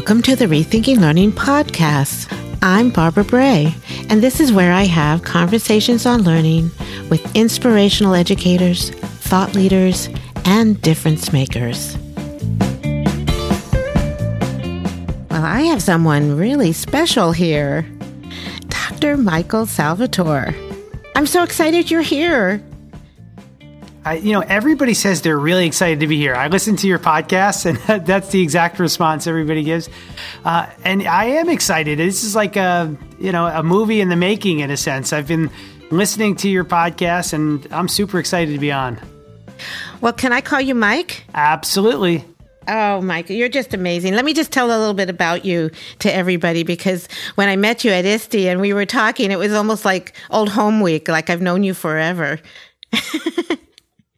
Welcome to the Rethinking Learning Podcast. I'm Barbara Bray, and this is where I have conversations on learning with inspirational educators, thought leaders, and difference makers. Well, I have someone really special here Dr. Michael Salvatore. I'm so excited you're here. I, you know, everybody says they're really excited to be here. I listen to your podcast, and that's the exact response everybody gives. Uh, and I am excited. This is like a, you know, a movie in the making, in a sense. I've been listening to your podcast, and I'm super excited to be on. Well, can I call you Mike? Absolutely. Oh, Mike, you're just amazing. Let me just tell a little bit about you to everybody because when I met you at ISTE and we were talking, it was almost like old home week, like I've known you forever.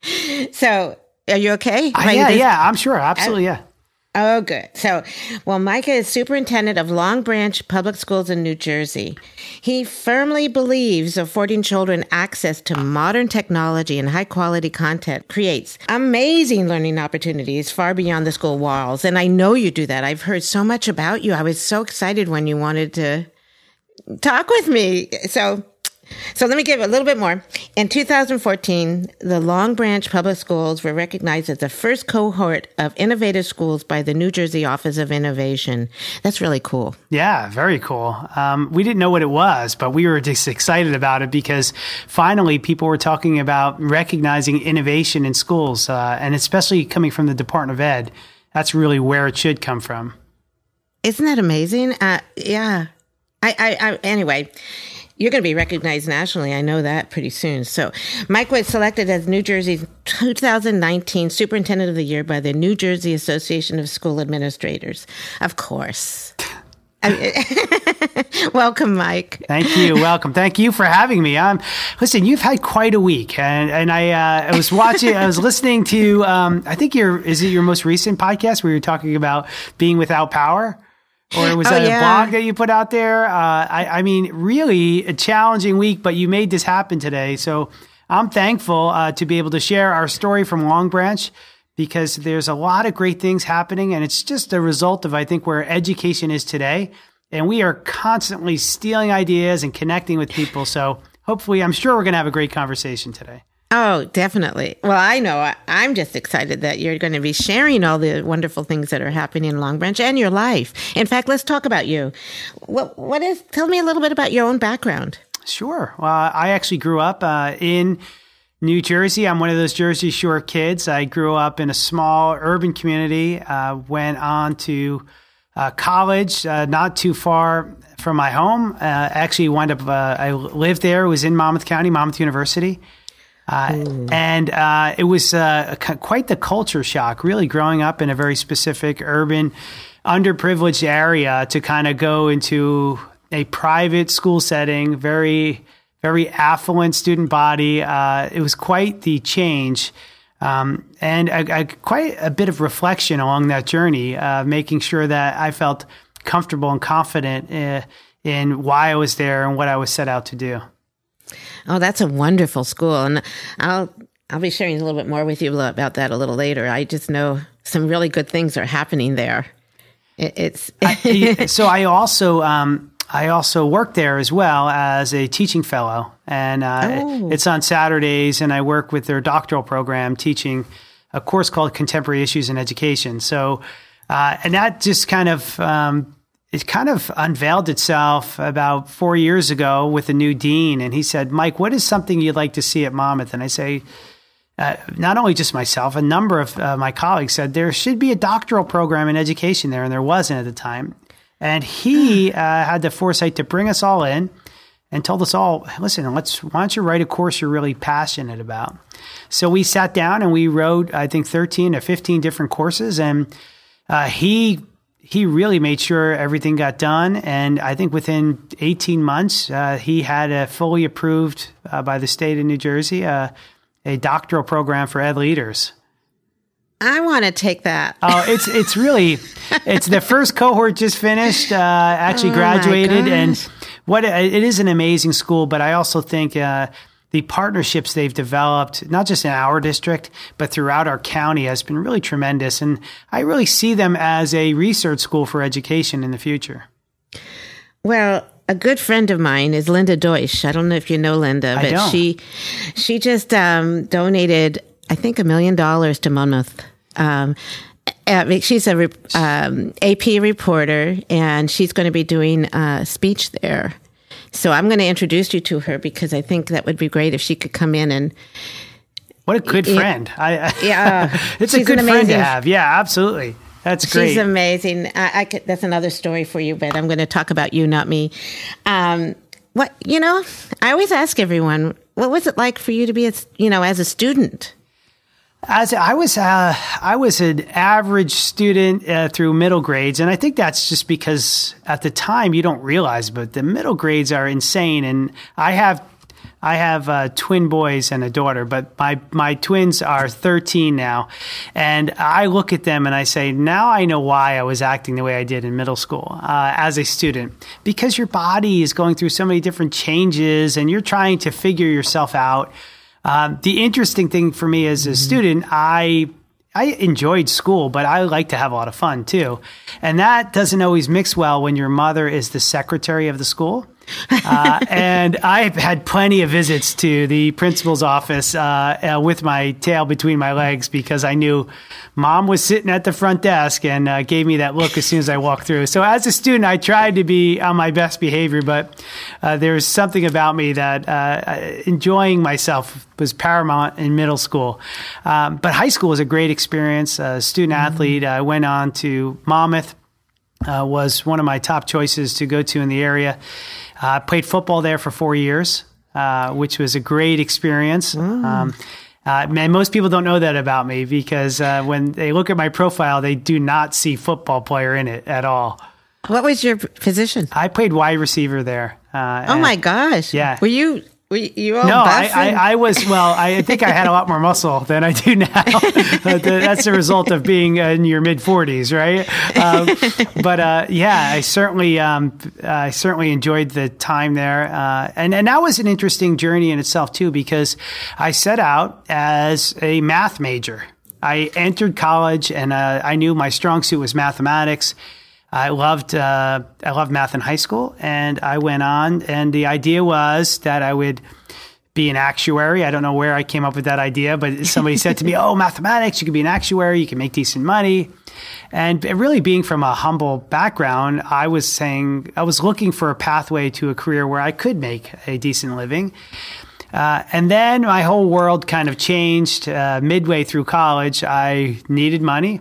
so, are you okay? Uh, yeah, yeah, I'm sure. Absolutely, yeah. Oh, good. So, well, Micah is superintendent of Long Branch Public Schools in New Jersey. He firmly believes affording children access to modern technology and high quality content creates amazing learning opportunities far beyond the school walls. And I know you do that. I've heard so much about you. I was so excited when you wanted to talk with me. So, so let me give a little bit more. In 2014, the Long Branch Public Schools were recognized as the first cohort of innovative schools by the New Jersey Office of Innovation. That's really cool. Yeah, very cool. Um, we didn't know what it was, but we were just excited about it because finally people were talking about recognizing innovation in schools, uh, and especially coming from the Department of Ed. That's really where it should come from. Isn't that amazing? Uh, yeah. I, I, I anyway you're going to be recognized nationally. I know that pretty soon. So, Mike was selected as New Jersey's 2019 Superintendent of the Year by the New Jersey Association of School Administrators. Of course. welcome, Mike. Thank you. Welcome. Thank you for having me. Um, listen, you've had quite a week, and and I uh, I was watching, I was listening to, um, I think your is it your most recent podcast where you're talking about being without power or was oh, that yeah. a blog that you put out there? Uh, I, I, mean, really a challenging week, but you made this happen today. So I'm thankful uh, to be able to share our story from Long Branch because there's a lot of great things happening, and it's just a result of I think where education is today, and we are constantly stealing ideas and connecting with people. So hopefully, I'm sure we're going to have a great conversation today. Oh, definitely. Well, I know I, am just excited that you're going to be sharing all the wonderful things that are happening in Long Branch and your life. In fact, let's talk about you. What, what is, tell me a little bit about your own background. Sure. Well, I actually grew up uh, in New Jersey. I'm one of those Jersey Shore kids. I grew up in a small urban community, uh, went on to uh, college, uh, not too far from my home. Uh, actually, wound up, uh, I lived there, was in Monmouth County, Monmouth University. Uh, and uh, it was uh, quite the culture shock, really growing up in a very specific urban, underprivileged area to kind of go into a private school setting, very, very affluent student body. Uh, it was quite the change. Um, and a, a, quite a bit of reflection along that journey, uh, making sure that I felt comfortable and confident uh, in why I was there and what I was set out to do. Oh, that's a wonderful school, and I'll I'll be sharing a little bit more with you about that a little later. I just know some really good things are happening there. It, it's I, so I also um, I also work there as well as a teaching fellow, and uh, oh. it's on Saturdays, and I work with their doctoral program teaching a course called Contemporary Issues in Education. So, uh, and that just kind of um, it kind of unveiled itself about four years ago with a new dean. And he said, Mike, what is something you'd like to see at Monmouth? And I say, uh, not only just myself, a number of uh, my colleagues said there should be a doctoral program in education there, and there wasn't at the time. And he uh, had the foresight to bring us all in and told us all, listen, let's why don't you write a course you're really passionate about? So we sat down and we wrote, I think, 13 or 15 different courses, and uh, he he really made sure everything got done. And I think within 18 months, uh, he had a fully approved uh, by the state of New Jersey uh, a doctoral program for ed leaders. I want to take that. oh, it's it's really it's the first cohort just finished, uh, actually oh graduated, and what it is an amazing school. But I also think uh, the partnerships they've developed, not just in our district, but throughout our county, has been really tremendous. And I really see them as a research school for education in the future. Well, a good friend of mine is Linda Deutsch. I don't know if you know Linda, but she she just um, donated, I think, a million dollars to Monmouth. Um, she's a um, AP reporter, and she's going to be doing a speech there. So I'm going to introduce you to her because I think that would be great if she could come in and. What a good friend! I, yeah, it's a good friend to have. Yeah, absolutely. That's great. She's amazing. I, I could, that's another story for you, but I'm going to talk about you, not me. Um, what you know, I always ask everyone, what was it like for you to be, a, you know, as a student? As I was, uh, I was an average student uh, through middle grades, and I think that's just because at the time you don't realize, but the middle grades are insane. And I have, I have uh, twin boys and a daughter, but my my twins are 13 now, and I look at them and I say, now I know why I was acting the way I did in middle school uh, as a student, because your body is going through so many different changes, and you're trying to figure yourself out um, the interesting thing for me as a mm-hmm. student, I I enjoyed school, but I like to have a lot of fun too. And that doesn't always mix well when your mother is the secretary of the school. Uh, and I've had plenty of visits to the principal's office uh, uh, with my tail between my legs because I knew mom was sitting at the front desk and uh, gave me that look as soon as I walked through. So as a student, I tried to be on my best behavior, but uh, there was something about me that uh, enjoying myself was paramount in middle school. Um, but high school was a great experience. student mm-hmm. athlete, I went on to Monmouth. Was one of my top choices to go to in the area. I uh, played football there for four years, uh, which was a great experience. Mm. Um, uh, and most people don't know that about me because uh, when they look at my profile, they do not see football player in it at all. What was your position? I played wide receiver there. Uh, oh my gosh! Yeah, were you you all no, I, I, I, was well. I think I had a lot more muscle than I do now. That's the result of being in your mid forties, right? Um, but uh, yeah, I certainly, um, I certainly enjoyed the time there, uh, and and that was an interesting journey in itself too, because I set out as a math major. I entered college, and uh, I knew my strong suit was mathematics. I loved uh, I loved math in high school, and I went on. And the idea was that I would be an actuary. I don't know where I came up with that idea, but somebody said to me, "Oh, mathematics! You can be an actuary. You can make decent money." And really, being from a humble background, I was saying I was looking for a pathway to a career where I could make a decent living. Uh, and then my whole world kind of changed uh, midway through college. I needed money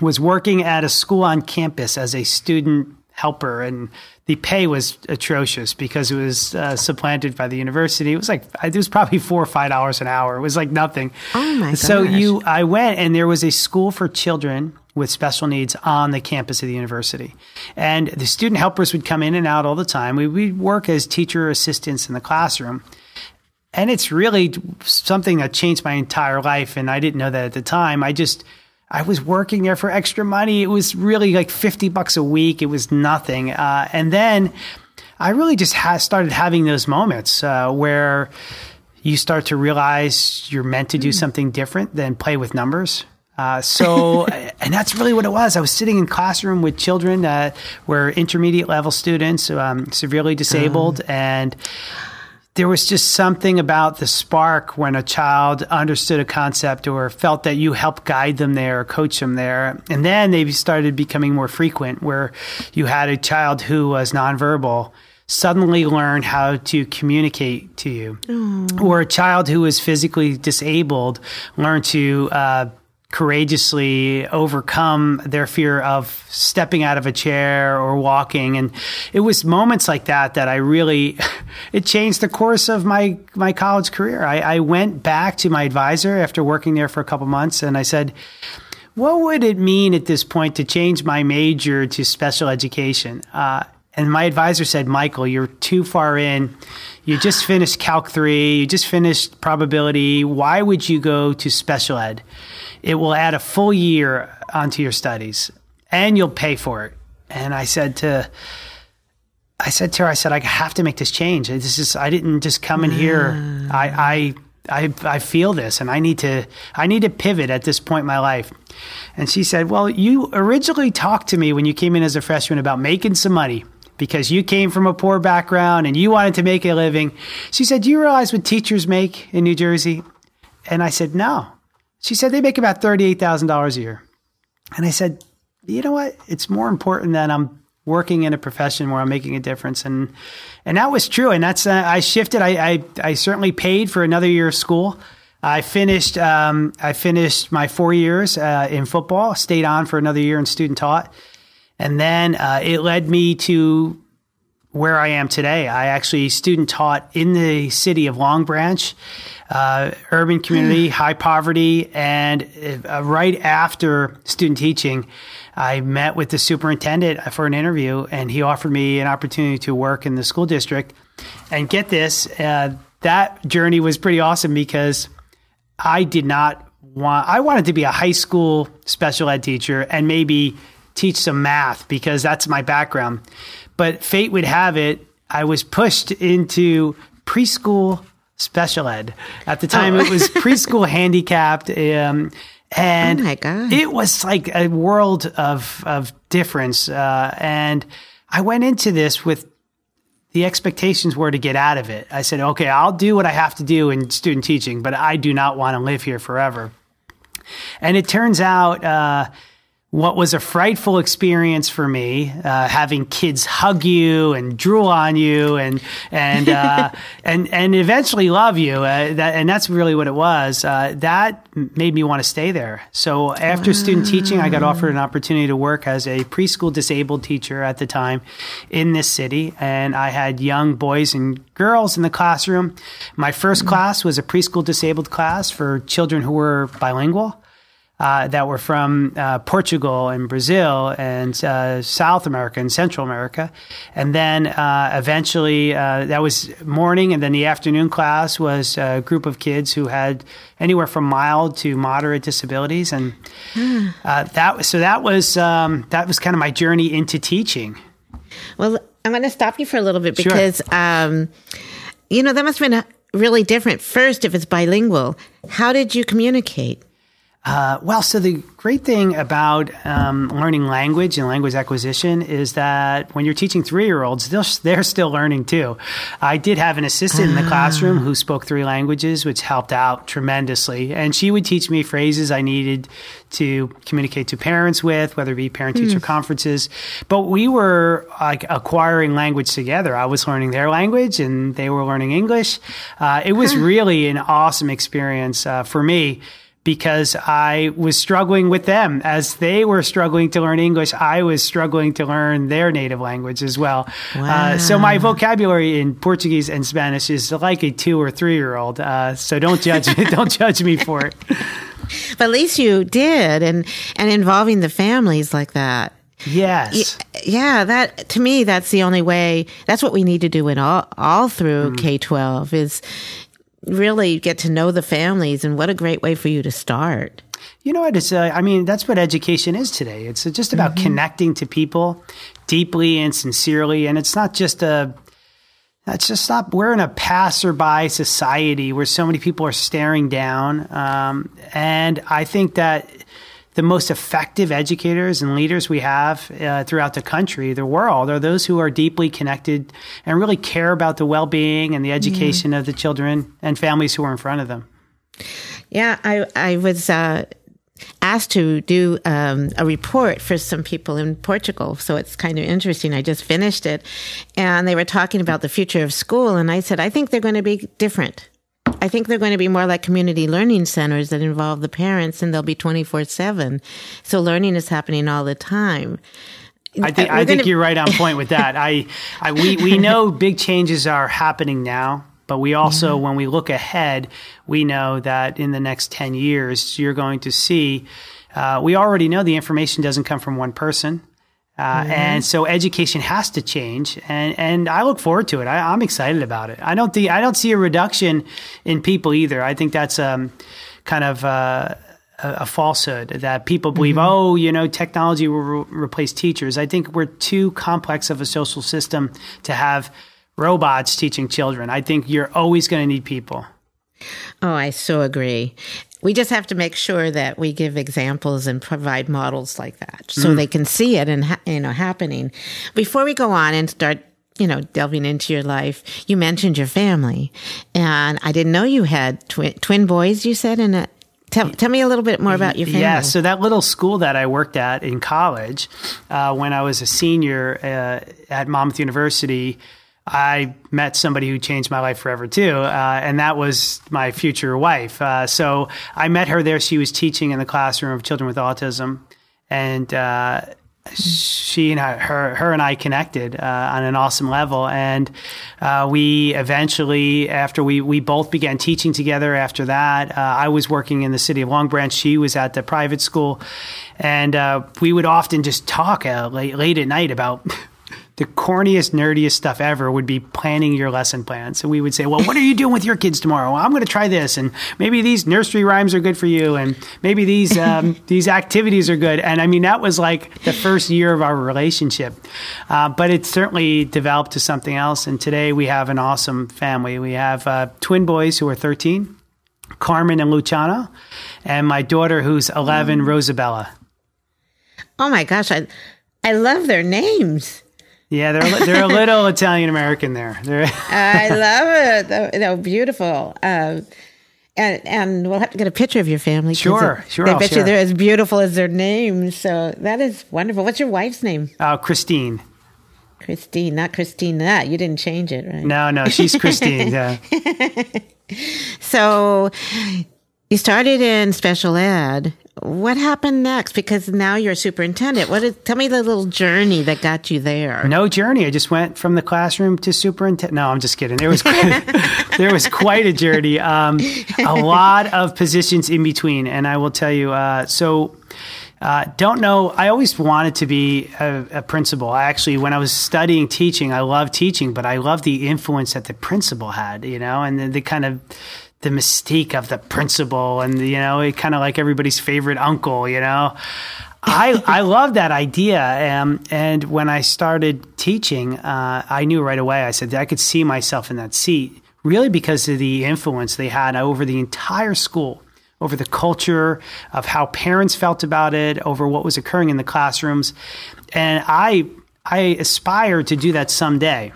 was working at a school on campus as a student helper and the pay was atrocious because it was uh, supplanted by the university. It was like it was probably four or five dollars an hour. It was like nothing. Oh my! So you, I went and there was a school for children with special needs on the campus of the university, and the student helpers would come in and out all the time. We would work as teacher assistants in the classroom. And it's really something that changed my entire life. And I didn't know that at the time. I just I was working there for extra money. It was really like 50 bucks a week. It was nothing. Uh, and then I really just ha- started having those moments uh, where you start to realize you're meant to do mm. something different than play with numbers. Uh, so, and that's really what it was. I was sitting in classroom with children that were intermediate level students, um, severely disabled, um. and there was just something about the spark when a child understood a concept or felt that you helped guide them there or coach them there. And then they started becoming more frequent where you had a child who was nonverbal suddenly learn how to communicate to you, Aww. or a child who is physically disabled learn to uh, courageously overcome their fear of stepping out of a chair or walking. And it was moments like that that i really it changed the course of my my college career. I, I went back to my advisor after working there for a couple months and i said what would it mean at this point to change my major to special education? Uh, and my advisor said michael you're too far in. You just finished calc 3 you just finished probability. Why would you go to special ed it will add a full year onto your studies and you'll pay for it. And I said to, I said to her, I said, I have to make this change. This is, I didn't just come in here. I, I, I, I feel this and I need to, I need to pivot at this point in my life. And she said, well, you originally talked to me when you came in as a freshman about making some money because you came from a poor background and you wanted to make a living. She said, do you realize what teachers make in New Jersey? And I said, no. She said, they make about $38,000 a year. And I said, you know what? It's more important that I'm working in a profession where I'm making a difference. And and that was true. And that's uh, I shifted. I, I, I certainly paid for another year of school. I finished um, I finished my four years uh, in football. Stayed on for another year in student taught, and then uh, it led me to where I am today. I actually student taught in the city of Long Branch, uh, urban community, hmm. high poverty, and uh, right after student teaching. I met with the superintendent for an interview, and he offered me an opportunity to work in the school district. And get this, uh, that journey was pretty awesome because I did not want, I wanted to be a high school special ed teacher and maybe teach some math because that's my background. But fate would have it, I was pushed into preschool special ed. At the time, oh. it was preschool handicapped. Um, and oh my God. it was like a world of of difference. Uh, and I went into this with the expectations were to get out of it. I said, okay, I'll do what I have to do in student teaching, but I do not want to live here forever. And it turns out. Uh, what was a frightful experience for me, uh, having kids hug you and drool on you and and uh, and and eventually love you. Uh, that, and that's really what it was. Uh, that made me want to stay there. So after wow. student teaching, I got offered an opportunity to work as a preschool disabled teacher at the time in this city, and I had young boys and girls in the classroom. My 1st mm-hmm. class was a preschool disabled class for children who were bilingual uh, that were from uh, Portugal and Brazil and uh, South America and Central America. And then uh, eventually, uh, that was morning, and then the afternoon class was a group of kids who had anywhere from mild to moderate disabilities. And uh, that so that was um, that was kind of my journey into teaching. Well, I'm going to stop you for a little bit because, sure. um, you know, that must have been really different. First, if it's bilingual, how did you communicate? Uh, well, so the great thing about um, learning language and language acquisition is that when you're teaching three year olds, they're still learning too. I did have an assistant in the classroom who spoke three languages, which helped out tremendously. And she would teach me phrases I needed to communicate to parents with, whether it be parent teacher mm. conferences. But we were like acquiring language together. I was learning their language and they were learning English. Uh, it was really an awesome experience uh, for me because I was struggling with them as they were struggling to learn English. I was struggling to learn their native language as well. Wow. Uh, so my vocabulary in Portuguese and Spanish is like a two or three year old. Uh, so don't judge me. don't judge me for it. But at least you did, and and involving the families like that. Yes. Yeah, that to me that's the only way. That's what we need to do in all all through mm. K twelve is really get to know the families and what a great way for you to start. You know what? It's, uh, I mean, that's what education is today. It's just about mm-hmm. connecting to people deeply and sincerely. And it's not just a, that's just not, we're in a passerby society where so many people are staring down. Um, and I think that the most effective educators and leaders we have uh, throughout the country, the world, are those who are deeply connected and really care about the well being and the education of the children and families who are in front of them. Yeah, I, I was uh, asked to do um, a report for some people in Portugal. So it's kind of interesting. I just finished it. And they were talking about the future of school. And I said, I think they're going to be different. I think they're going to be more like community learning centers that involve the parents and they'll be 24 7. So learning is happening all the time. I think, I think you're right on point with that. I, I, we, we know big changes are happening now, but we also, when we look ahead, we know that in the next 10 years, you're going to see, uh, we already know the information doesn't come from one person. Uh, mm-hmm. And so education has to change, and, and I look forward to it. I, am excited about it. I don't think I don't see a reduction in people either. I think that's um, kind of uh, a, falsehood that people believe, mm-hmm. oh, you know, technology will re- replace teachers. I think we're too complex of a social system to have robots teaching children. I think you're always going to need people. Oh, I so agree. We just have to make sure that we give examples and provide models like that so mm. they can see it and ha- you know happening. Before we go on and start you know, delving into your life, you mentioned your family, and I didn't know you had twin twin boys. You said in a Tell, tell me a little bit more about your family. Yeah, so that little school that I worked at in college, uh, when I was a senior uh, at Monmouth University, I met somebody who changed my life forever too, uh, and that was my future wife. Uh, so I met her there. She was teaching in the classroom of children with autism, and uh, she and her, her and I connected uh, on an awesome level, and uh, we eventually, after we we both began teaching together. After that, uh, I was working in the city of Long Branch. She was at the private school, and we would often just talk late late at night about the corniest, nerdiest stuff ever would be planning your lesson plan. So we would say, well, what are you doing with your kids tomorrow? Well, I'm going to try this, and maybe these nursery rhymes are good for you, and maybe these um, these activities are good. And I mean, that was like the first year of our relationship, uh, but it certainly developed to something else. And today we have an awesome family. We have uh, twin boys who are 13, Carmen and Luciano, and my daughter who's 11, mm. Rosabella. Oh my gosh, I I love their names. Yeah, they're they're a little Italian American there. I love it. They're beautiful. Um, and and we'll have to get a picture of your family. Sure, it, sure. I bet you they're as beautiful as their names. So that is wonderful. What's your wife's name? Uh, Christine. Christine, not Christina. You didn't change it, right? No, no, she's Christine. yeah. so you started in special ed what happened next? Because now you're a superintendent. What is, tell me the little journey that got you there. No journey. I just went from the classroom to superintendent. No, I'm just kidding. There was quite, there was quite a journey. Um, a lot of positions in between, and I will tell you. Uh, so. Uh, don't know. I always wanted to be a, a, principal. I actually, when I was studying teaching, I loved teaching, but I loved the influence that the principal had, you know, and the, the kind of the mystique of the principal and you know it kind of like everybody's favorite uncle you know? I I love that idea um, and when I started teaching uh, I knew right away I said I could see myself in that seat really because of the influence they had over the entire school over the culture of how parents felt about it over what was occurring in the classrooms and I I aspire to do that someday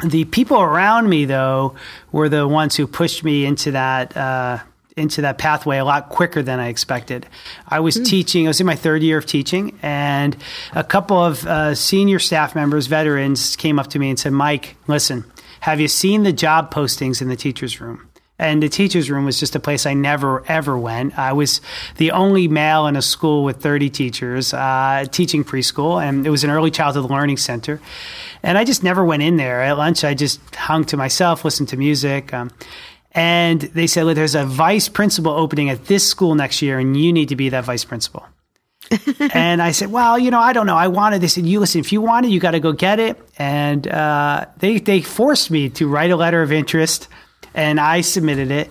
the people around me, though, were the ones who pushed me into that uh, into that pathway a lot quicker than I expected. I was mm. teaching; I was in my third year of teaching, and a couple of uh, senior staff members, veterans, came up to me and said, "Mike, listen, have you seen the job postings in the teachers' room?" And the teacher's room was just a place I never, ever went. I was the only male in a school with 30 teachers uh, teaching preschool, and it was an early childhood learning center. And I just never went in there. At lunch, I just hung to myself, listened to music. Um, and they said, well, there's a vice principal opening at this school next year, and you need to be that vice principal. and I said, well, you know, I don't know. I wanted. They said, you listen, if you want it, you got to go get it. And uh, they they forced me to write a letter of interest and I submitted it.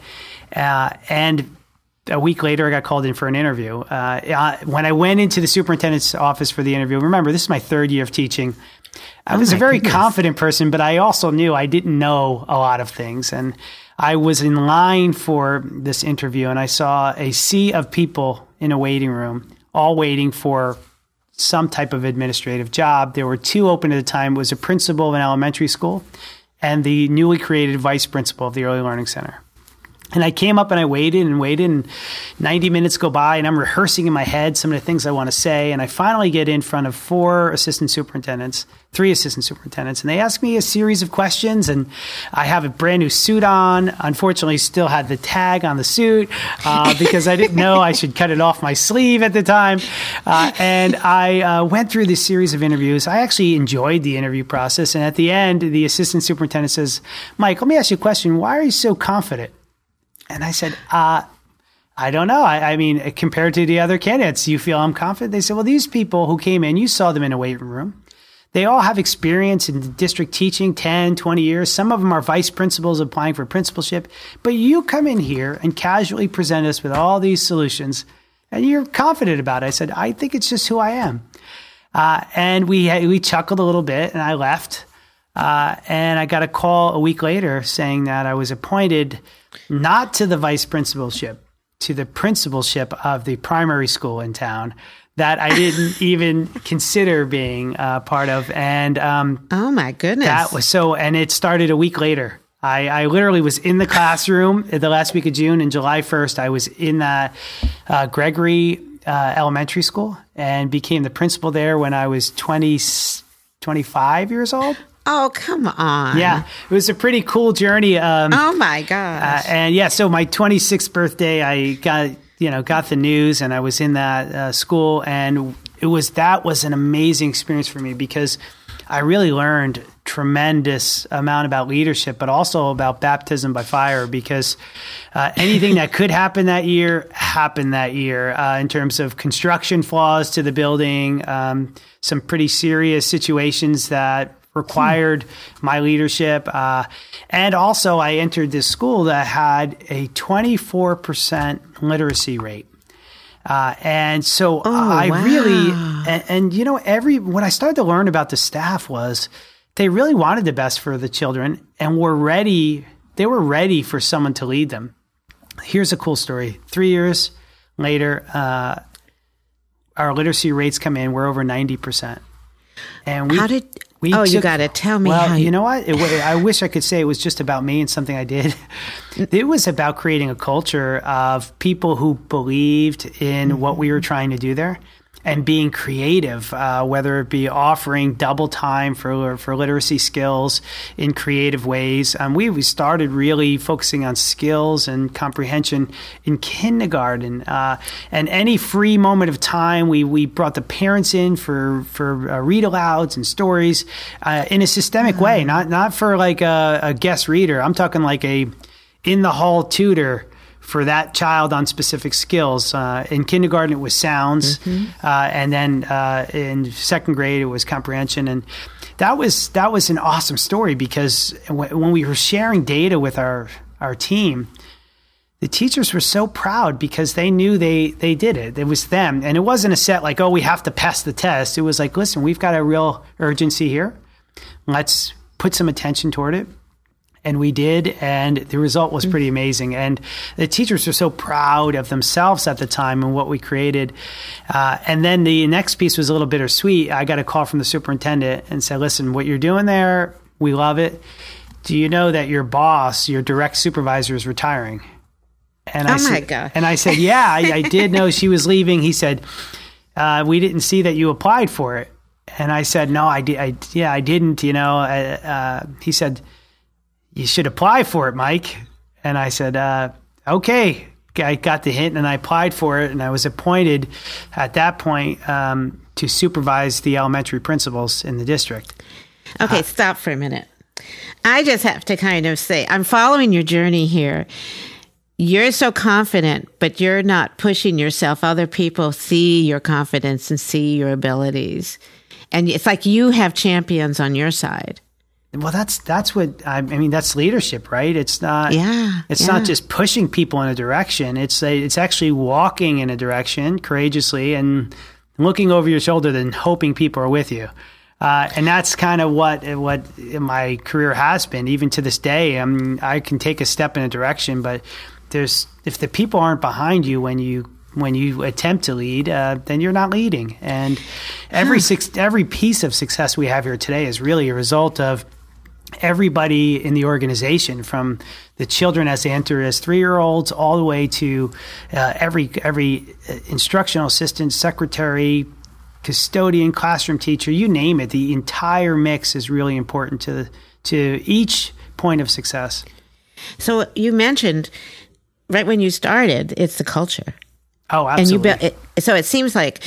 Uh, and a week later, I got called in for an interview. Uh, when I went into the superintendent's office for the interview, remember, this is my third year of teaching. I oh was a very goodness. confident person, but I also knew I didn't know a lot of things. And I was in line for this interview, and I saw a sea of people in a waiting room, all waiting for some type of administrative job. There were two open at the time. It was a principal of an elementary school and the newly created vice principal of the Early Learning Center. And I came up and I waited and waited, and 90 minutes go by, and I'm rehearsing in my head some of the things I want to say. And I finally get in front of four assistant superintendents, three assistant superintendents, and they ask me a series of questions. And I have a brand new suit on. Unfortunately, still had the tag on the suit uh, because I didn't know I should cut it off my sleeve at the time. Uh, and I uh, went through this series of interviews. I actually enjoyed the interview process. And at the end, the assistant superintendent says, Mike, let me ask you a question. Why are you so confident? And I said, uh, I don't know. I, I, mean, compared to the other candidates, you feel I'm confident? They said, well, these people who came in, you saw them in a waiting room. They all have experience in district teaching 10, 20 years. Some of them are vice principals applying for principalship. But you come in here and casually present us with all these solutions. and you're confident about it. I said, I think it's just who I am. Uh, and we we chuckled a little bit, and I left. Uh, and I got a call a week later saying that I was appointed not to the vice principalship, to the principalship of the primary school in town that I didn't even consider being uh, part of. And um, oh my goodness, that was so. And it started a week later. I, I literally was in the classroom the last week of June and July 1st. I was in the uh, Gregory uh, Elementary School and became the principal there when I was 20, 25 years old. Oh, come on. Yeah, it was a pretty cool journey. Um, oh my gosh. Uh, and yeah, so my 26th birthday, I got, you know, got the news and I was in that uh, school and it was, that was an amazing experience for me because I really learned tremendous amount about leadership, but also about baptism by fire because uh, anything that could happen that year happened that year uh, in terms of construction flaws to the building, um, some pretty serious situations that required my leadership. Uh, and also, I entered this school that had a 24% literacy rate. Uh, and so oh, I wow. really, and, and, you know, every, what I started to learn about the staff was they really wanted the best for the children and were ready, they were ready for someone to lead them. Here's a cool story. Three years later, uh, our literacy rates come in, we're over 90%. And we, how did we oh, took, you got to tell me. Well, you, you, know what? It, I wish I could say it was just about me and something I did. It was about creating a culture of people who believed in mm-hmm. what we were trying to do there and being creative, uh, whether it be offering double time for for literacy skills in creative ways. Um, we we started really focusing on skills and comprehension in kindergarten, uh, and any free moment of time, we we brought the parents in for for uh, read alouds and stories uh, in a systemic mm-hmm. way, not not for like a, a guest reader. I'm talking like a in the hall tutor for that child on specific skills. Uh, in kindergarten, it was sounds, mm-hmm. uh, and then uh, in second grade, it was comprehension. And that was that was an awesome story because w- when we were sharing data with our our team, the teachers were so proud because they knew they they did it. It was them, and it wasn't a set like, oh, we have to pass the test. It was like, listen, we've got a real urgency here. Let's put some attention toward it and we did and the result was pretty amazing and the teachers were so proud of themselves at the time and what we created uh, and then the next piece was a little bittersweet i got a call from the superintendent and said listen what you're doing there we love it do you know that your boss your direct supervisor is retiring and oh I my God. and I said, yeah, I, I, did know she was leaving. He said, uh, we didn't see that you applied for it. And I said, no, I did. I, yeah, I didn't, you know, uh he said, you should apply for it, Mike. And I said, uh, okay. I got the hint and I applied for it, and I was appointed at that point um, to supervise the elementary principals in the district. Okay, uh, stop for a minute. I just have to kind of say, I'm following your journey here. You're so confident, but you're not pushing yourself. Other people see your confidence and see your abilities. And it's like you have champions on your side. Well, that's that's what I, I, mean. That's leadership, right? It's not. Yeah. It's yeah. not just pushing people in a direction. It's a, it's actually walking in a direction courageously and looking over your shoulder, and hoping people are with you. Uh, and that's kind of what what my career has been, even to this day. I mean, I can take a step in a direction, but there's if the people aren't behind you when you when you attempt to lead, uh, then you're not leading. And every six, every piece of success we have here today is really a result of everybody in the organization from the children as they enter as three year olds all the way to uh, every every uh, instructional assistant secretary custodian classroom teacher you name it the entire mix is really important to to each point of success. So you mentioned right when you started it's the culture. Oh absolutely and you built it, so it seems like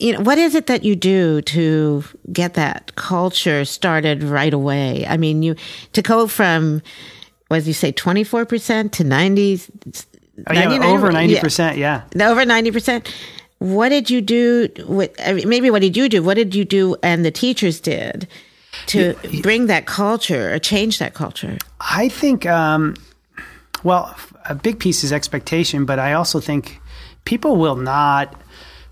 you know, what is it that you do to get that culture started right away? I mean, you to go from, what did you say, twenty four percent to ninety? Oh, yeah, over ninety percent. Yeah, over ninety percent. What did you do? With, I mean, maybe what did you do? What did you do? And the teachers did to bring that culture or change that culture. I think, um, well, a big piece is expectation, but I also think people will not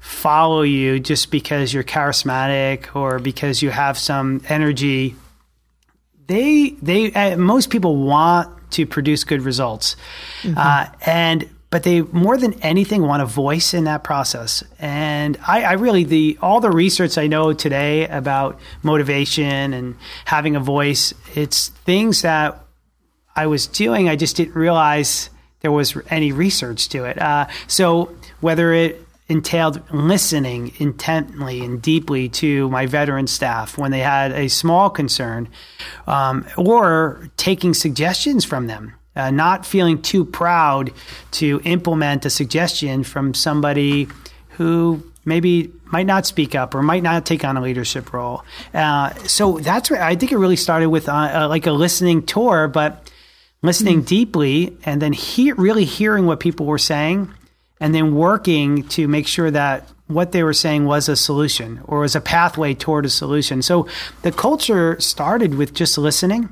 follow you just because you're charismatic or because you have some energy. They they uh, most people want to produce good results, mm-hmm. uh, and but they more than anything want a voice in that process. And I, I, really the all the research I know today about motivation and having a voice, it's things that I was doing. I just didn't realize there was any research to it. Uh, so whether it entailed listening intently and deeply to my veteran staff when they had a small concern, um, or taking suggestions from them uh, not feeling too proud to implement a suggestion from somebody who maybe might not speak up or might not take on a leadership role. Uh, so that's where I think it really started with uh, uh like a listening tour, but listening mm-hmm. deeply and then he- really hearing what people were saying and then working to make sure that what they were saying was a solution or was a pathway toward a solution. So the culture started with just listening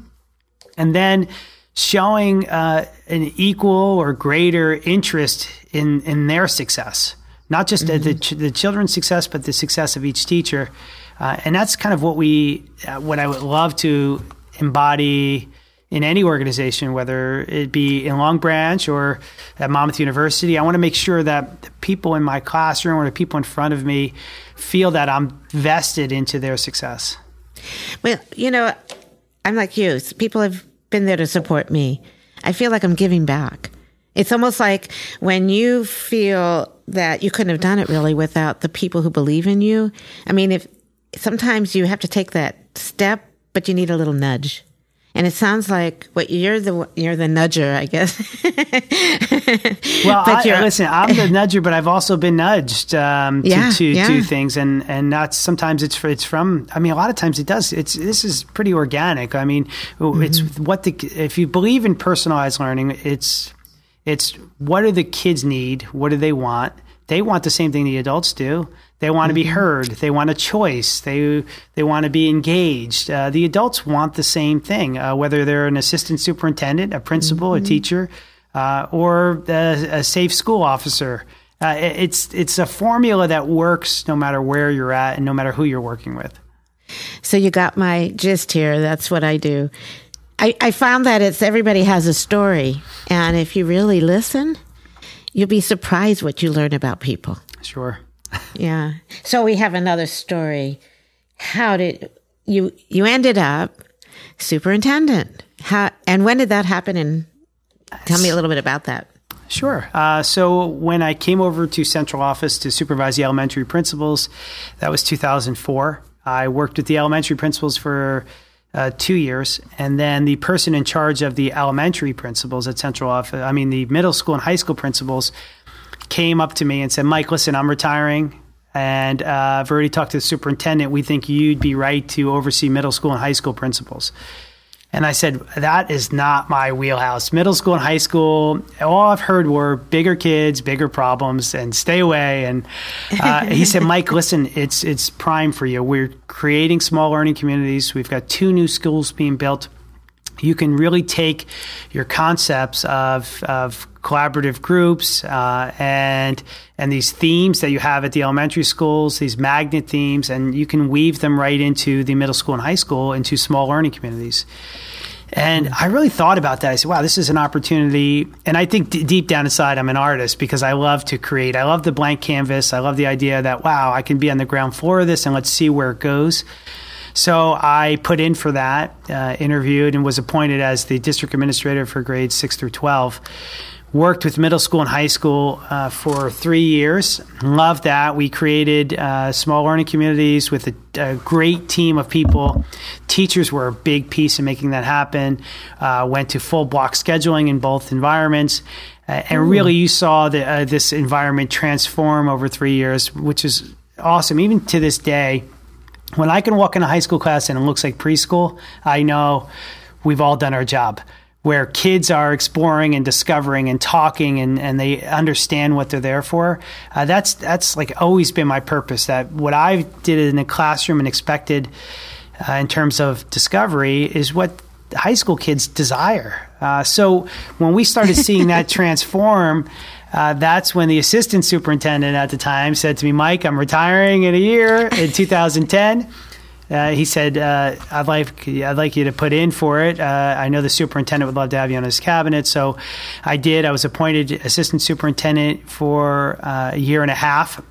and then showing uh, an equal or greater interest in, in their success, not just mm-hmm. the, the children's success, but the success of each teacher. Uh, and that's kind of what we, uh, what I would love to embody in any organization, whether it be in Long Branch or at Monmouth University. I want to make sure that the people in my classroom or the people in front of me feel that I'm vested into their success. Well, you know, I'm like you. People have been there to support me. I feel like I'm giving back. It's almost like when you feel that you couldn't have done it really without the people who believe in you. I mean, if sometimes you have to take that step, but you need a little nudge. And it sounds like what you're the you're the nudger, I guess. well, I, listen, I'm the nudger, but I've also been nudged um, to yeah, to yeah. do things, and and that's sometimes it's it's from. I mean, a lot of times it does. It's this is pretty organic. I mean, mm-hmm. it's what the if you believe in personalized learning, it's it's what do the kids need? What do they want? They want the same thing the adults do. They want to be mm-hmm. heard. They want a choice. They they want to be engaged. Uh, the adults want the same thing, uh, whether they're an assistant superintendent, a principal, mm-hmm. a teacher, uh, or a, a, safe school officer. Uh, it's it's a formula that works no matter where you're at and no matter who you're working with. So you got my gist here. That's what I do. I, I found that it's everybody has a story, and if you really listen, you'll be surprised what you learn about people. Sure yeah. So we have another story. How did you you ended up superintendent? How and when did that happen? And tell me a little bit about that. Sure. Uh, so when I came over to central office to supervise the elementary principals, that was 2004. I worked with the elementary principals for uh, two years, and then the person in charge of the elementary principals at central office, I mean the middle school and high school principals, came up to me and said, Mike, listen, I'm retiring. And uh, I've already talked to the superintendent. We think you'd be right to oversee middle school and high school principals. And I said, that is not my wheelhouse. Middle school and high school, all I've heard were bigger kids, bigger problems, and stay away. And uh, he said, Mike, listen, it's, it's prime for you. We're creating small learning communities. We've got two new schools being built. You can really take your concepts of, of collaborative groups uh, and and these themes that you have at the elementary schools, these magnet themes, and you can weave them right into the middle school and high school into small learning communities. And I really thought about that. I said, wow, this is an opportunity. And I think d- deep down inside, I'm an artist because I love to create. I love the blank canvas. I love the idea that, wow, I can be on the ground floor of this and let's see where it goes. So I put in for that, uh, interviewed, and was appointed as the district administrator for grades 6 through 12 worked with middle school and high school uh, for three years. Loved that. We created uh, small learning communities with a, a, great team of people. Teachers were a big piece in making that happen. Uh, went to full block scheduling in both environments. Uh, and really, you saw the, uh, this environment transform over three years, which is awesome. Even to this day, when I can walk in a high school class and it looks like preschool, I know we've all done our job where kids are exploring and discovering and talking and, and they understand what they're there for. Uh, that's that's like always been my purpose. That what I did in the classroom and expected uh, in terms of discovery is what high school kids desire. Uh, so when we started seeing that transform. Uh, that's when the assistant superintendent at the time said to me, Mike, I'm retiring in a year in 2010. Uh, he said, uh, "I'd like I'd like you to put in for it. Uh, I know the superintendent would love to have you on his cabinet." So, I did. I was appointed assistant superintendent for uh, a year and a half,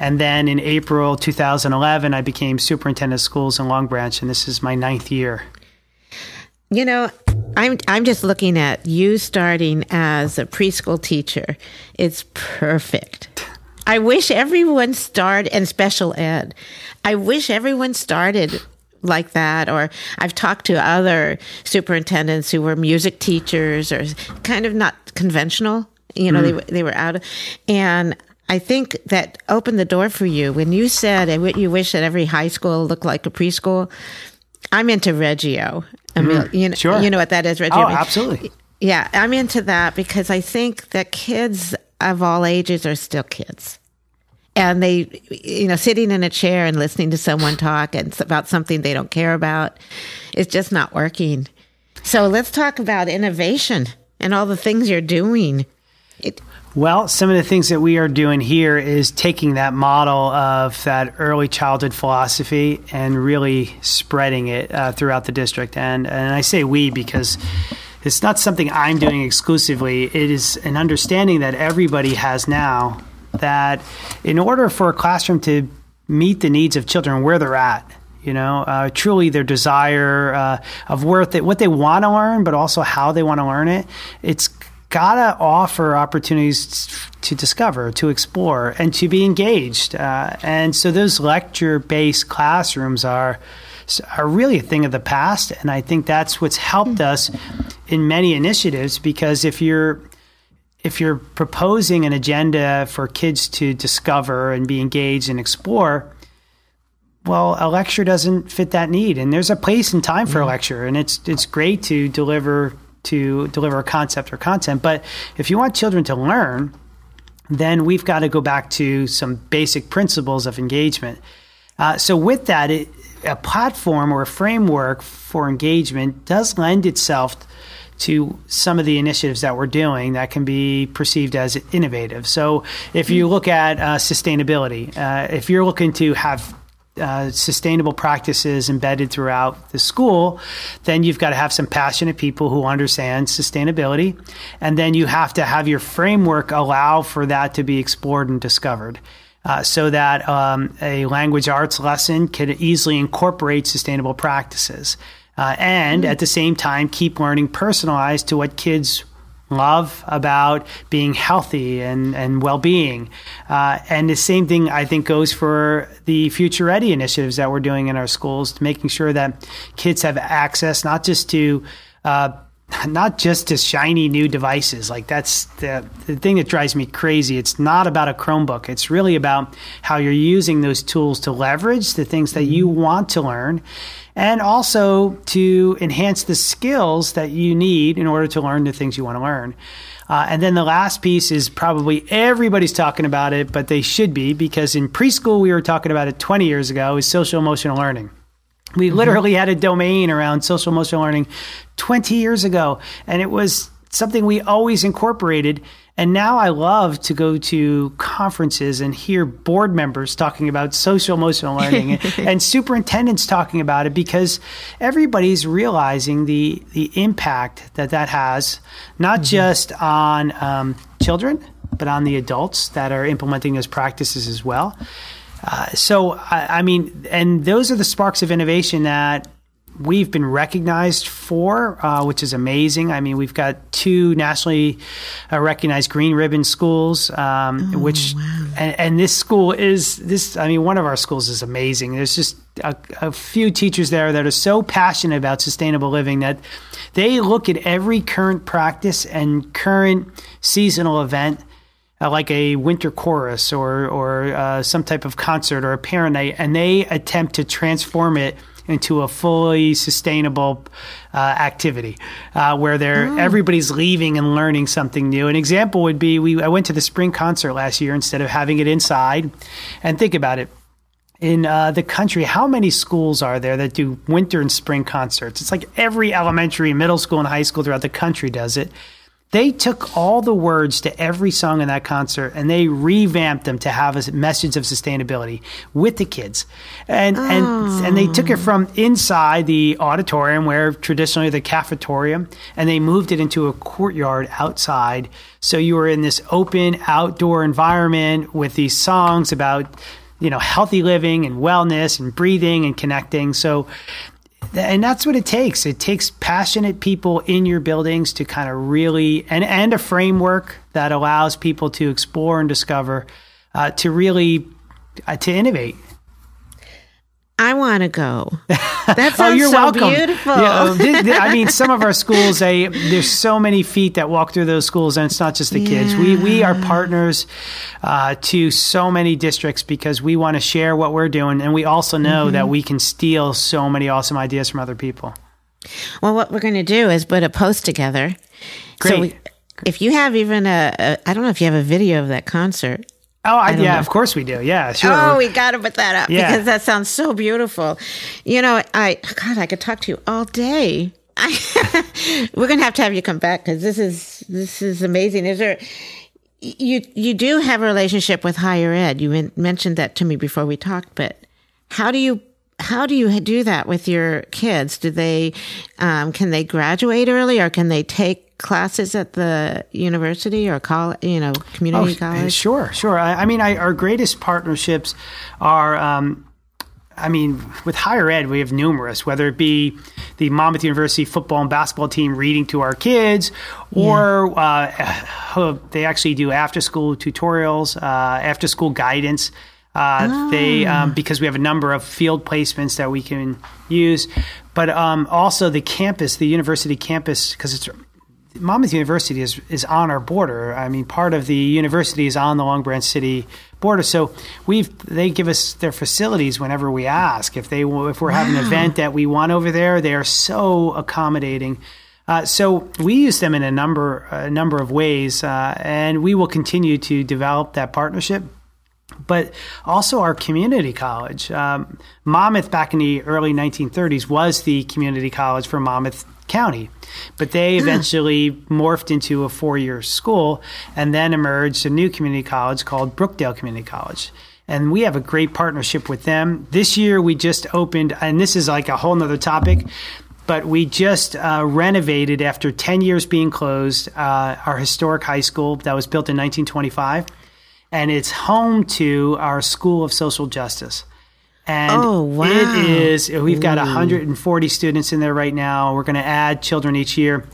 and then in April 2011, I became superintendent of schools in Long Branch, and this is my ninth year. You know, I'm I'm just looking at you starting as a preschool teacher. It's perfect. I wish everyone started and special ed. I wish everyone started like that or I've talked to other superintendents who were music teachers or kind of not conventional, you know, mm. they they were out of, and I think that opened the door for you when you said you wish that every high school looked like a preschool. I'm into Reggio. I mean, mm, you know, sure. you know what that is, Reggio. Oh, absolutely. Yeah, I'm into that because I think that kids of all ages are still kids. And they, you know, sitting in a chair and listening to someone talk and about something they don't care about is just not working. So let's talk about innovation and all the things you're doing. It, well, some of the things that we are doing here is taking that model of that early childhood philosophy and really spreading it uh, throughout the district. And and I say we because it's not something I'm doing exclusively. It is an understanding that everybody has now that in order for a classroom to meet the needs of children where they're at, you know, uh, truly their desire uh, of they, what they want to learn, but also how they want to learn it. It's got to offer opportunities to discover, to explore, and to be engaged. Uh, and so those lecture based classrooms are are really a thing of the past, and I think that's what's helped us in many initiatives. Because if you're if you're proposing an agenda for kids to discover and be engaged and explore, well, a lecture doesn't fit that need, and there's a place and time for a mm-hmm. lecture, and it's it's great to deliver to deliver a concept or content. But if you want children to learn, then we've got to go back to some basic principles of engagement. Uh, so with that, it, a platform or a framework for engagement does lend itself to some of the initiatives that we're doing that can be perceived as innovative. So, if you look at uh, sustainability, uh, if you're looking to have uh, sustainable practices embedded throughout the school, then you've got to have some passionate people who understand sustainability. And then you have to have your framework allow for that to be explored and discovered. Uh, so that um, a language arts lesson can easily incorporate sustainable practices uh, and mm-hmm. at the same time keep learning personalized to what kids love about being healthy and, and well-being. Uh, and the same thing i think goes for the future ready initiatives that we're doing in our schools making sure that kids have access not just to uh, not just to shiny new devices. Like that's the, the thing that drives me crazy. It's not about a Chromebook. It's really about how you're using those tools to leverage the things that you mm-hmm. want to learn and also to enhance the skills that you need in order to learn the things you want to learn. Uh, and then the last piece is probably everybody's talking about it, but they should be because in preschool we were talking about it 20 years ago is social emotional learning. We mm-hmm. literally had a domain around social emotional learning 20 years ago, and it was something we always incorporated. And now I love to go to conferences and hear board members talking about social emotional learning and, and, superintendents talking about it because everybody's realizing the the impact that that has, not mm-hmm. just on um, children, but on the adults that are implementing those practices as well. Uh, so, I, I, mean, and those are the sparks of innovation that we've been recognized for, uh, which is amazing. I mean, we've got two nationally uh, recognized green ribbon schools, um, oh, which, wow. and, and, this school is this. I mean, one of our schools is amazing. There's just a, a, few teachers there that are so passionate about sustainable living that they look at every current practice and current seasonal event uh, like a winter chorus or or uh, some type of concert or a parent night, and they attempt to transform it into a fully sustainable uh, activity uh, where they're oh. everybody's leaving and learning something new. An example would be we I went to the spring concert last year instead of having it inside, and think about it. In uh, the country, how many schools are there that do winter and spring concerts? It's like every elementary, middle school, and high school throughout the country does it They took all the words to every song in that concert and they revamped them to have a message of sustainability with the kids. And oh. and and they took it from inside the auditorium where traditionally the cafeteria and they moved it into a courtyard outside. So you were in this open outdoor environment with these songs about you know healthy living and wellness and breathing and connecting. So and that's what it takes. It takes passionate people in your buildings to kind of really and and a framework that allows people to explore and discover, uh, to really uh, to innovate. I want to go. That sounds oh, you're so welcome. beautiful. Yeah, I mean, some of our schools, they there's so many feet that walk through those schools, and it's not just the yeah. kids. We we are partners uh, to so many districts because we want to share what we're doing, and we also know mm-hmm. that we can steal so many awesome ideas from other people. Well, what we're going to do is put a post together. Great. So we, if you have even a, a, I don't know if you have a video of that concert. Oh, I, I yeah, know. of course we do. Yeah, sure. Oh, we got to put that up yeah. because that sounds so beautiful. You know, I God, I could talk to you all day. I, we're gonna have to have you come back because this is this is amazing. Is there? You you do have a relationship with higher ed. You mentioned that to me before we talked, but how do you how do you do that with your kids? Do they um, can they graduate early, or can they take classes at the university or college, you know, community oh, college? Sure, sure. I, I mean, I, our greatest partnerships are, um, I mean, with higher ed, we have numerous, whether it be the Monmouth University football and basketball team reading to our kids, or yeah. uh, they actually do after school tutorials, uh, after school guidance. Uh, oh. They um, because we have a number of field placements that we can use, but um, also the campus, the university campus, because it's Monmouth University is is on our border. I mean, part of the university is on the Long Branch City border, so we've they give us their facilities whenever we ask. If they if we're wow. having an event that we want over there, they are so accommodating. Uh, so we use them in a number a number of ways, uh, and we will continue to develop that partnership. But also our community college. Um, Monmouth back in the early 1930s was the community college for Monmouth County. But they eventually morphed into a four year school and then emerged a new community college called Brookdale Community College. And we have a great partnership with them. This year we just opened, and this is like a whole nother topic, but we just uh, renovated after 10 years being closed uh, our historic high school that was built in 1925. And it's home to our School of Social Justice. And oh, wow. it is, we've got Ooh. 140 students in there right now. We're going to add children each year.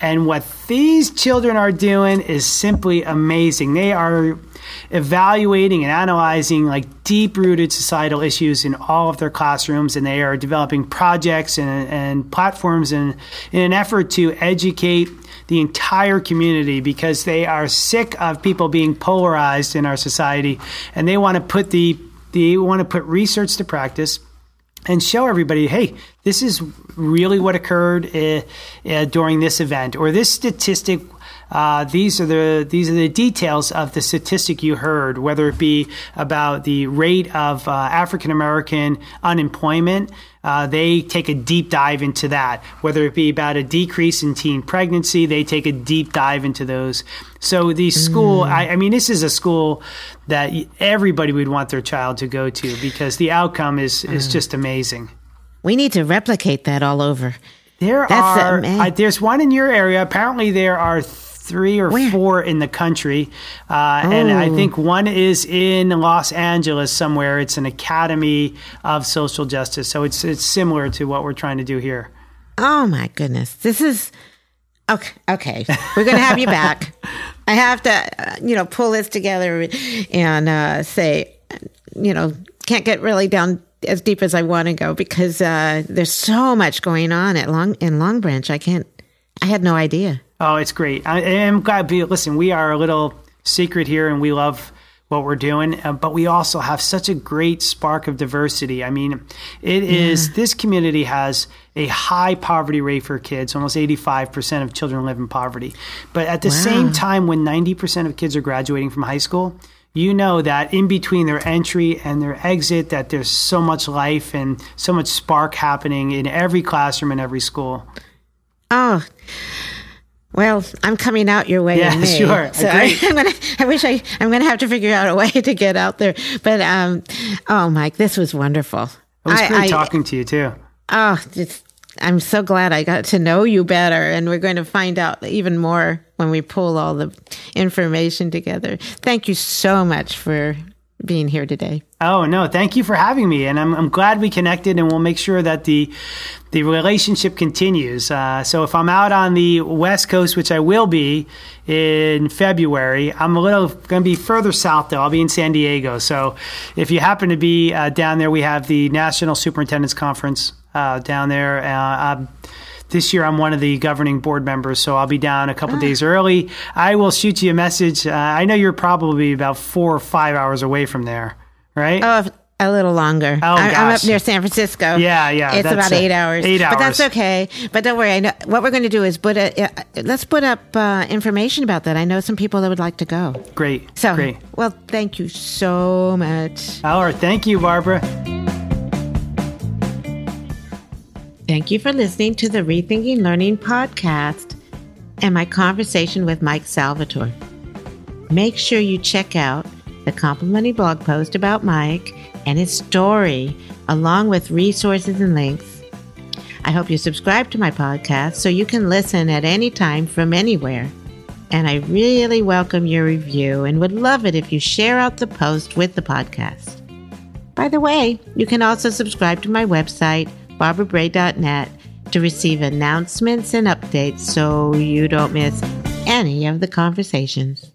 And what these children are doing is simply amazing. They are evaluating and analyzing like deep rooted societal issues in all of their classrooms, and they are developing projects and, and platforms in, in an effort to educate the entire community because they are sick of people being polarized in our society and they want to put the they want to put research to practice and show everybody, hey, this is really what occurred uh, uh, during this event, or this statistic. Uh, these are the these are the details of the statistic you heard, whether it be about the rate of uh, African American unemployment, uh, they take a deep dive into that. Whether it be about a decrease in teen pregnancy, they take a deep dive into those. So the school, mm. I, I, mean, this is a school that everybody would want their child to go to because the outcome is is mm. just amazing. We need to replicate that all over. There That's are. Uh, there's one in your area. Apparently, there are three or Where? four in the country, uh, oh. and I oh. think one is in Los Angeles somewhere. It's an Academy of Social Justice, so it's it's similar to what we're trying to do here. Oh my goodness, this is okay. Okay, we're gonna have you back. I have to, uh, you know, pull this together and uh, say, you know, can't get really down as deep as I want to go because uh, there's so much going on at Long in Long Branch. I can't. I had no idea. Oh, it's great. I am glad. Be, listen, we are a little secret here, and we love what we're doing, uh, but we also have such a great spark of diversity. I mean, it yeah. is this community has a high poverty rate for kids. Almost 85% of children live in poverty. But at the wow. same time, when 90% of kids are graduating from high school, you know that in between their entry and their exit that there's so much life and so much spark happening in every classroom in every school. Oh, Well, I'm coming out your way. Yeah, sure. So. I, am gonna. I wish I. I'm gonna have to figure out a way to get out there. But um, oh, Mike, this was wonderful. It was I- great I- talking to you too. Oh, it's, I'm so glad I got to know you better, and we're going to find out even more when we pull all the information together. Thank you so much for being here today. Oh no, thank you for having me, and I'm, I'm glad we connected, and we'll make sure that the the relationship continues. Uh, so if I'm out on the West Coast, which I will be in February, I'm a little going to be further south though. I'll be in San Diego. So if you happen to be uh, down there, we have the National Superintendents Conference uh, down there. This year, I'm one of the governing board members, so I'll be down a couple days early. I will shoot you a message. Uh, I know you're probably about four or five hours away from there, right? Oh, a little longer. Oh, I, I'm up near San Francisco. Yeah, yeah, It's about a- eight hours. eight hours, But that's okay. But don't worry. I know what we're going to do is put a, uh, let's put up uh, information about that. I know some people that would like to go. Great. So, Great. well, thank you so much. All right. Thank you, Barbara. Thank you for listening to the Rethinking Learning podcast and my conversation with Mike Salvatore. Make sure you check out the complimentary blog post about Mike and his story, along with resources and links. I hope you subscribe to my podcast so you can listen at any time from anywhere. And I really welcome your review and would love it if you share out the post with the podcast. By the way, you can also subscribe to my website, barbarabray.net, to receive announcements and updates so you don't miss any of the conversations.